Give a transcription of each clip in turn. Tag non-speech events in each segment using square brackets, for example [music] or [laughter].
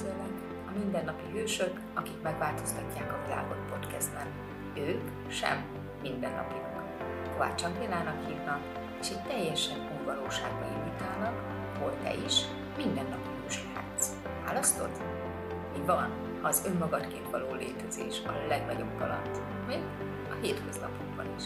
beszélek, a mindennapi hősök, akik megváltoztatják a világot podcastben. Ők sem mindennapiak. Kovács Angélának hívnak, és egy teljesen új valóságba invitálnak, hol te is mindennapi hős lehetsz. Választod? Mi van, ha az önmagadként való létezés a legnagyobb kaland, még a hétköznapokban is.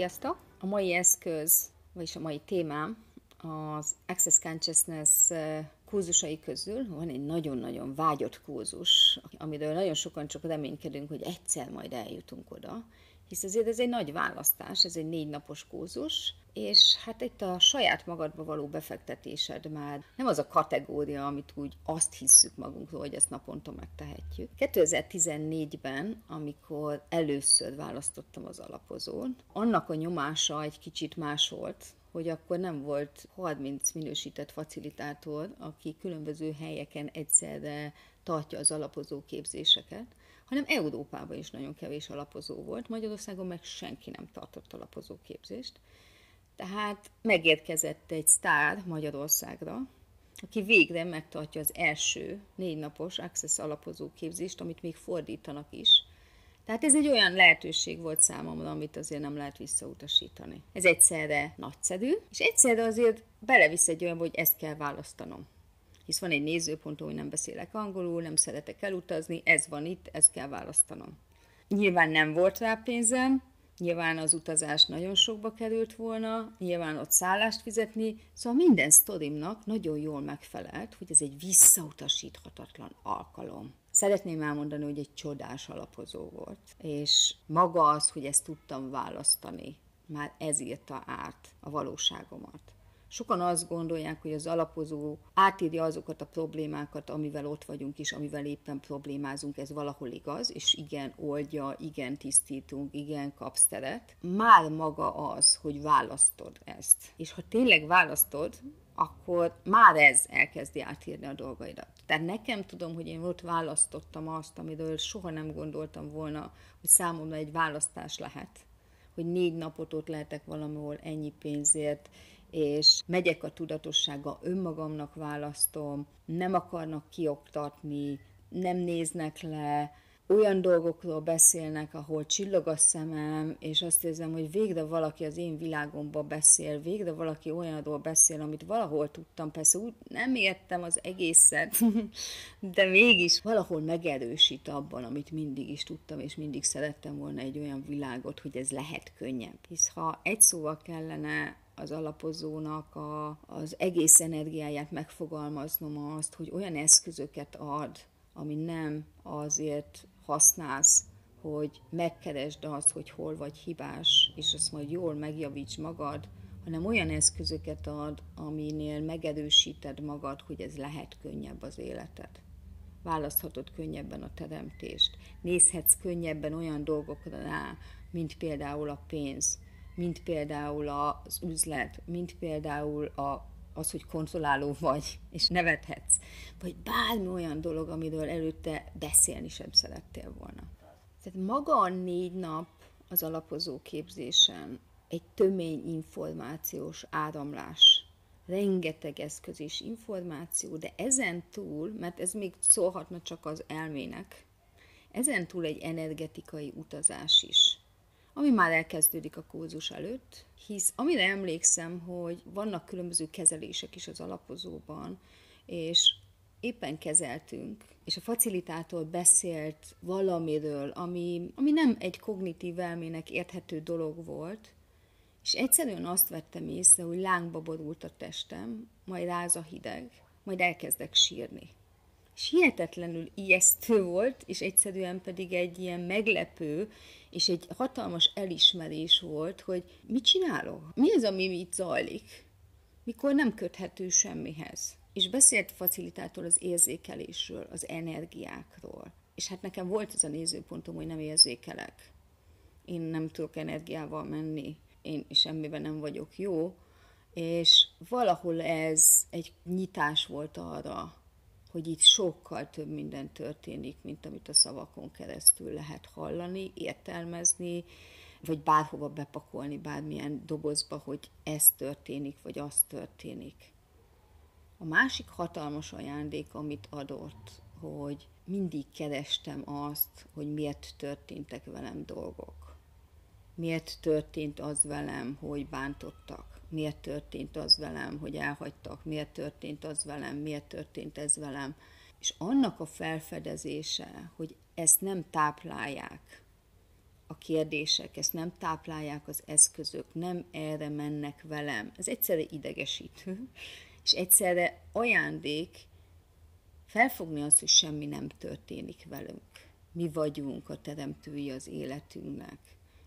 Sziasztok! A mai eszköz, vagyis a mai témám az Access Consciousness kurzusai közül van egy nagyon-nagyon vágyott kurzus, amiről nagyon sokan csak reménykedünk, hogy egyszer majd eljutunk oda, hisz azért ez egy nagy választás, ez egy négy napos kurzus, és hát itt a saját magadba való befektetésed már nem az a kategória, amit úgy azt hisszük magunkról, hogy ezt naponta megtehetjük. 2014-ben, amikor először választottam az alapozón, annak a nyomása egy kicsit más volt, hogy akkor nem volt 30 minősített facilitátor, aki különböző helyeken egyszerre tartja az alapozó képzéseket, hanem Európában is nagyon kevés alapozó volt, Magyarországon meg senki nem tartott alapozó képzést. Tehát megérkezett egy sztár Magyarországra, aki végre megtartja az első négy napos Access alapozó képzést, amit még fordítanak is. Tehát ez egy olyan lehetőség volt számomra, amit azért nem lehet visszautasítani. Ez egyszerre nagyszerű, és egyszerre azért belevisz egy olyan, hogy ezt kell választanom. Hisz van egy nézőpont, hogy nem beszélek angolul, nem szeretek elutazni, ez van itt, ezt kell választanom. Nyilván nem volt rá pénzem, Nyilván az utazás nagyon sokba került volna, nyilván ott szállást fizetni, szóval minden sztorimnak nagyon jól megfelelt, hogy ez egy visszautasíthatatlan alkalom. Szeretném elmondani, hogy egy csodás alapozó volt, és maga az, hogy ezt tudtam választani, már ez írta át a valóságomat. Sokan azt gondolják, hogy az alapozó átírja azokat a problémákat, amivel ott vagyunk és amivel éppen problémázunk, ez valahol igaz, és igen, oldja, igen, tisztítunk, igen, kapsz teret. Már maga az, hogy választod ezt. És ha tényleg választod, akkor már ez elkezdi átírni a dolgaidat. Tehát nekem tudom, hogy én ott választottam azt, amiről soha nem gondoltam volna, hogy számomra egy választás lehet, hogy négy napot ott lehetek valamihol ennyi pénzért, és megyek a tudatossága, önmagamnak választom, nem akarnak kioktatni, nem néznek le, olyan dolgokról beszélnek, ahol csillog a szemem, és azt érzem, hogy végre valaki az én világomba beszél, végre valaki olyanról beszél, amit valahol tudtam, persze úgy nem értem az egészet, [laughs] de mégis valahol megerősít abban, amit mindig is tudtam, és mindig szerettem volna egy olyan világot, hogy ez lehet könnyebb. Hisz ha egy szóval kellene az alapozónak a, az egész energiáját megfogalmaznom azt, hogy olyan eszközöket ad, ami nem azért használsz, hogy megkeresd azt, hogy hol vagy hibás, és azt majd jól megjavíts magad, hanem olyan eszközöket ad, aminél megerősíted magad, hogy ez lehet könnyebb az életed. Választhatod könnyebben a teremtést. Nézhetsz könnyebben olyan dolgokra rá, mint például a pénz, mint például az üzlet, mint például a, az, hogy kontrolláló vagy, és nevethetsz, vagy bármi olyan dolog, amiről előtte beszélni sem szerettél volna. Tehát maga a négy nap az alapozó képzésen egy tömény információs áramlás, rengeteg eszköz és információ, de ezen túl, mert ez még szólhatna csak az elmének, ezen túl egy energetikai utazás is ami már elkezdődik a kurzus előtt, hisz amire emlékszem, hogy vannak különböző kezelések is az alapozóban, és éppen kezeltünk, és a facilitátor beszélt valamiről, ami, ami nem egy kognitív elmének érthető dolog volt, és egyszerűen azt vettem észre, hogy lángba borult a testem, majd ráz a hideg, majd elkezdek sírni. És hihetetlenül ijesztő volt, és egyszerűen pedig egy ilyen meglepő, és egy hatalmas elismerés volt, hogy mit csinálok? Mi az, ami itt zajlik? Mikor nem köthető semmihez. És beszélt a facilitátor az érzékelésről, az energiákról. És hát nekem volt ez a nézőpontom, hogy nem érzékelek. Én nem tudok energiával menni, én semmiben nem vagyok jó, és valahol ez egy nyitás volt arra, hogy itt sokkal több minden történik, mint amit a szavakon keresztül lehet hallani, értelmezni, vagy bárhova bepakolni, bármilyen dobozba, hogy ez történik, vagy az történik. A másik hatalmas ajándék, amit adott, hogy mindig kerestem azt, hogy miért történtek velem dolgok. Miért történt az velem, hogy bántottak? Miért történt az velem, hogy elhagytak? Miért történt az velem? Miért történt ez velem? És annak a felfedezése, hogy ezt nem táplálják a kérdések, ezt nem táplálják az eszközök, nem erre mennek velem, ez egyszerre idegesítő, [laughs] és egyszerre ajándék, felfogni azt, hogy semmi nem történik velünk. Mi vagyunk a teremtői az életünknek.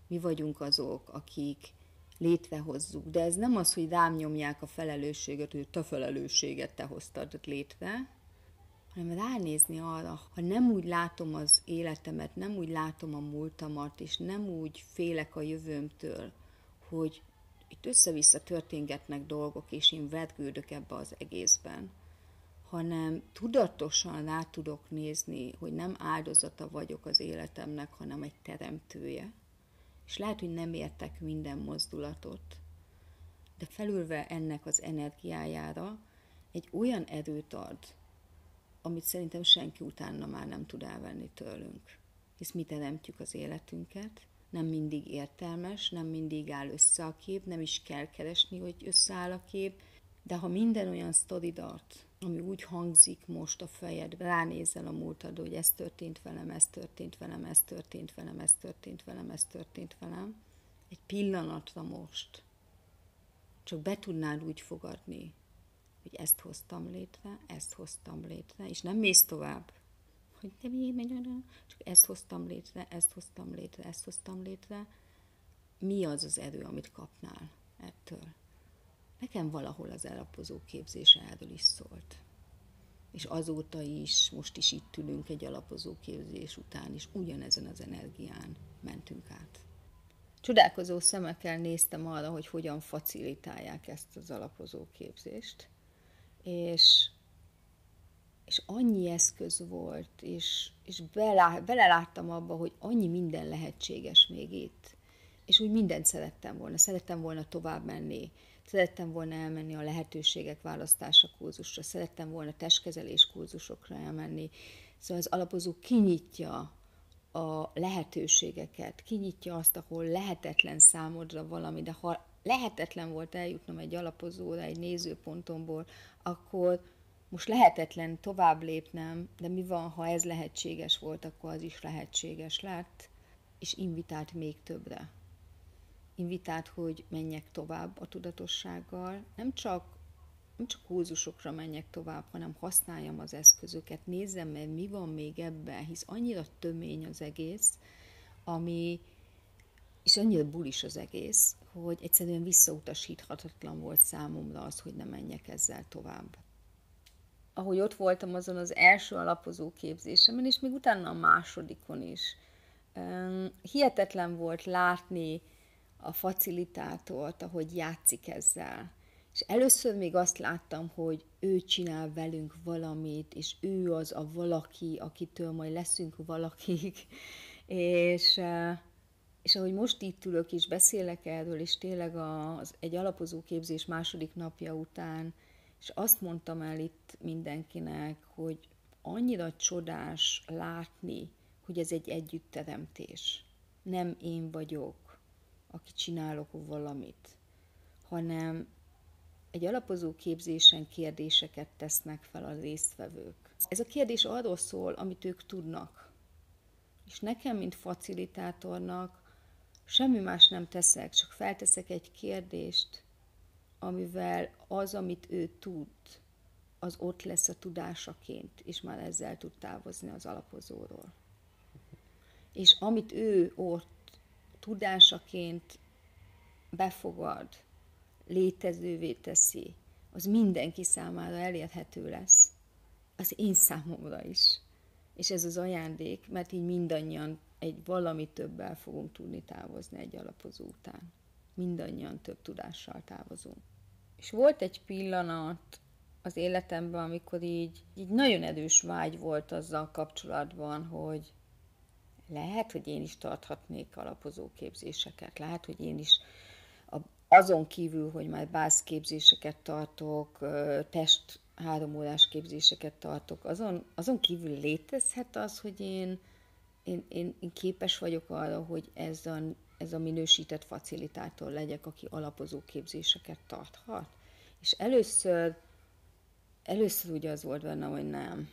Mi vagyunk azok, akik létrehozzuk. De ez nem az, hogy rám nyomják a felelősséget, hogy te felelősséget te hoztad létre, hanem ránézni arra, ha nem úgy látom az életemet, nem úgy látom a múltamat, és nem úgy félek a jövőmtől, hogy itt össze-vissza történgetnek dolgok, és én vergődök ebbe az egészben, hanem tudatosan rá tudok nézni, hogy nem áldozata vagyok az életemnek, hanem egy teremtője. És lehet, hogy nem értek minden mozdulatot, de felülve ennek az energiájára egy olyan erőt ad, amit szerintem senki utána már nem tud elvenni tőlünk. Hisz mi teremtjük az életünket, nem mindig értelmes, nem mindig áll össze a kép, nem is kell keresni, hogy összeáll a kép, de ha minden olyan sztoridat, ami úgy hangzik most a fejed, ránézel a múltad, hogy ez történt velem, ez történt velem, ez történt velem, ez történt velem, ez történt velem, egy pillanatra most csak be tudnál úgy fogadni, hogy ezt hoztam létre, ezt hoztam létre, és nem mész tovább, hogy de mi megy csak ezt hoztam létre, ezt hoztam létre, ezt hoztam létre. Mi az az erő, amit kapnál ettől? Nekem valahol az elapozó képzése erről is szólt. És azóta is, most is itt ülünk egy alapozó képzés után, és ugyanezen az energián mentünk át. Csodálkozó szemekkel néztem arra, hogy hogyan facilitálják ezt az alapozó képzést, és és annyi eszköz volt, és, és belá, beleláttam abba, hogy annyi minden lehetséges még itt. És úgy mindent szerettem volna. Szerettem volna tovább menni, szerettem volna elmenni a lehetőségek választása kurzusra, szerettem volna testkezelés kurzusokra elmenni. Szóval az alapozó kinyitja a lehetőségeket, kinyitja azt, ahol lehetetlen számodra valami, de ha lehetetlen volt eljutnom egy alapozóra, egy nézőpontomból, akkor most lehetetlen tovább lépnem, de mi van, ha ez lehetséges volt, akkor az is lehetséges lett, és invitált még többre. Invitált, hogy menjek tovább a tudatossággal, nem csak nem csak kurzusokra menjek tovább, hanem használjam az eszközöket, nézzem meg, mi van még ebben, hisz annyira tömény az egész, ami, és annyira bulis az egész, hogy egyszerűen visszautasíthatatlan volt számomra az, hogy ne menjek ezzel tovább ahogy ott voltam azon az első alapozó képzésemen, és még utána a másodikon is. Hihetetlen volt látni a facilitátort, ahogy játszik ezzel. És először még azt láttam, hogy ő csinál velünk valamit, és ő az a valaki, akitől majd leszünk valakik. [laughs] És, és ahogy most itt ülök és beszélek erről, és tényleg az, egy alapozó képzés második napja után és azt mondtam el itt mindenkinek, hogy annyira csodás látni, hogy ez egy együttteremtés. Nem én vagyok, aki csinálok valamit, hanem egy alapozó képzésen kérdéseket tesznek fel a résztvevők. Ez a kérdés arról szól, amit ők tudnak. És nekem, mint facilitátornak, semmi más nem teszek, csak felteszek egy kérdést, amivel az, amit ő tud, az ott lesz a tudásaként, és már ezzel tud távozni az alapozóról. És amit ő ott tudásaként befogad, létezővé teszi, az mindenki számára elérhető lesz. Az én számomra is. És ez az ajándék, mert így mindannyian egy valami többel fogunk tudni távozni egy alapozó után. Mindannyian több tudással távozunk. És volt egy pillanat, az életemben, amikor így, így nagyon erős vágy volt azzal kapcsolatban, hogy lehet, hogy én is tarthatnék alapozó képzéseket, lehet, hogy én is azon kívül, hogy már bászképzéseket tartok, test három órás képzéseket tartok, azon, azon kívül létezhet az, hogy én, én, én, én képes vagyok arra, hogy ez a, ez a minősített facilitátor legyek, aki alapozó képzéseket tarthat. És először, először ugye az volt benne, hogy nem.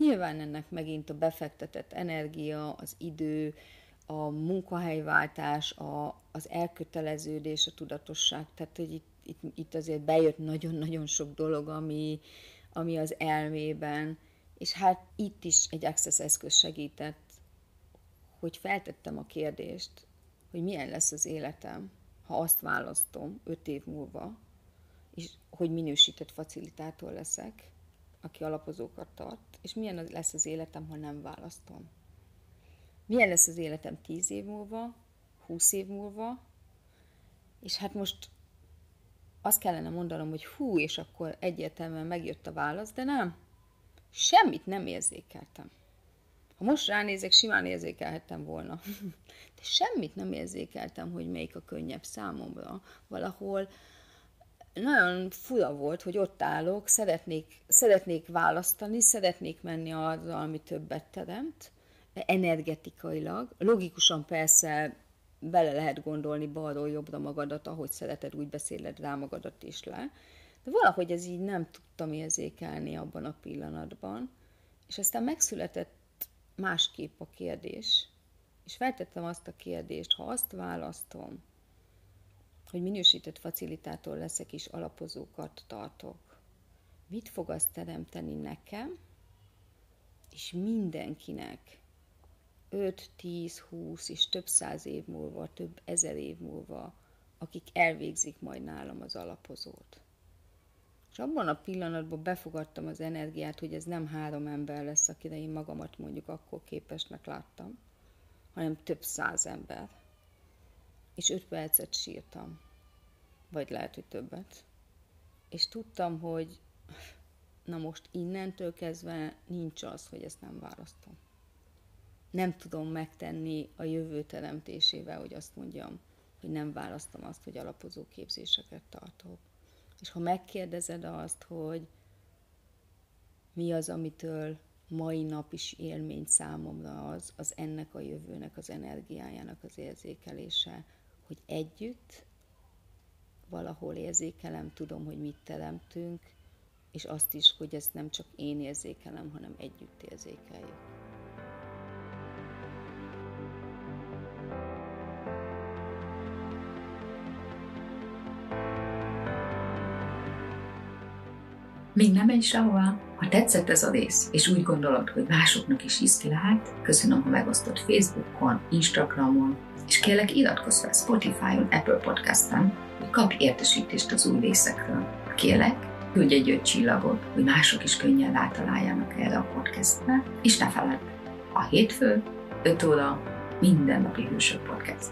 Nyilván ennek megint a befektetett energia, az idő, a munkahelyváltás, a, az elköteleződés, a tudatosság, tehát hogy itt, itt, itt azért bejött nagyon-nagyon sok dolog, ami, ami az elmében, és hát itt is egy Access eszköz segített, hogy feltettem a kérdést, hogy milyen lesz az életem, ha azt választom öt év múlva, és hogy minősített facilitátor leszek, aki alapozókat tart, és milyen lesz az életem, ha nem választom. Milyen lesz az életem tíz év múlva, húsz év múlva, és hát most azt kellene mondanom, hogy hú, és akkor egyértelműen megjött a válasz, de nem. Semmit nem érzékeltem. Ha most ránézek, simán érzékelhettem volna. [laughs] De semmit nem érzékeltem, hogy melyik a könnyebb számomra. Valahol nagyon fura volt, hogy ott állok, szeretnék, szeretnék választani, szeretnék menni azzal, ami többet teremt, energetikailag. Logikusan persze bele lehet gondolni balról jobbra magadat, ahogy szereted, úgy beszéled rá magadat is le. De valahogy ez így nem tudtam érzékelni abban a pillanatban. És aztán megszületett másképp a kérdés, és feltettem azt a kérdést, ha azt választom, hogy minősített facilitátor leszek és alapozókat tartok, mit fog azt teremteni nekem, és mindenkinek 5, 10, 20 és több száz év múlva, több ezer év múlva, akik elvégzik majd nálam az alapozót. És abban a pillanatban befogadtam az energiát, hogy ez nem három ember lesz, akire én magamat mondjuk akkor képesnek láttam, hanem több száz ember. És öt percet sírtam. Vagy lehet, hogy többet. És tudtam, hogy na most innentől kezdve nincs az, hogy ezt nem választom nem tudom megtenni a jövő teremtésével, hogy azt mondjam, hogy nem választom azt, hogy alapozó képzéseket tartok. És ha megkérdezed azt, hogy mi az, amitől mai nap is élmény számomra az, az ennek a jövőnek, az energiájának az érzékelése, hogy együtt valahol érzékelem, tudom, hogy mit teremtünk, és azt is, hogy ezt nem csak én érzékelem, hanem együtt érzékeljük. Még nem menj sehova. Ha tetszett ez a rész, és úgy gondolod, hogy másoknak is iszti lehet, köszönöm, ha megosztod Facebookon, Instagramon, és kérlek iratkozz fel Spotify-on, Apple Podcast-en, hogy kapj értesítést az új részekről. Kérlek, küldj egy öt csillagot, hogy mások is könnyen rátaláljanak erre a podcastre, és ne feledd, a hétfő, 5 óra, mindennapi hősök podcast.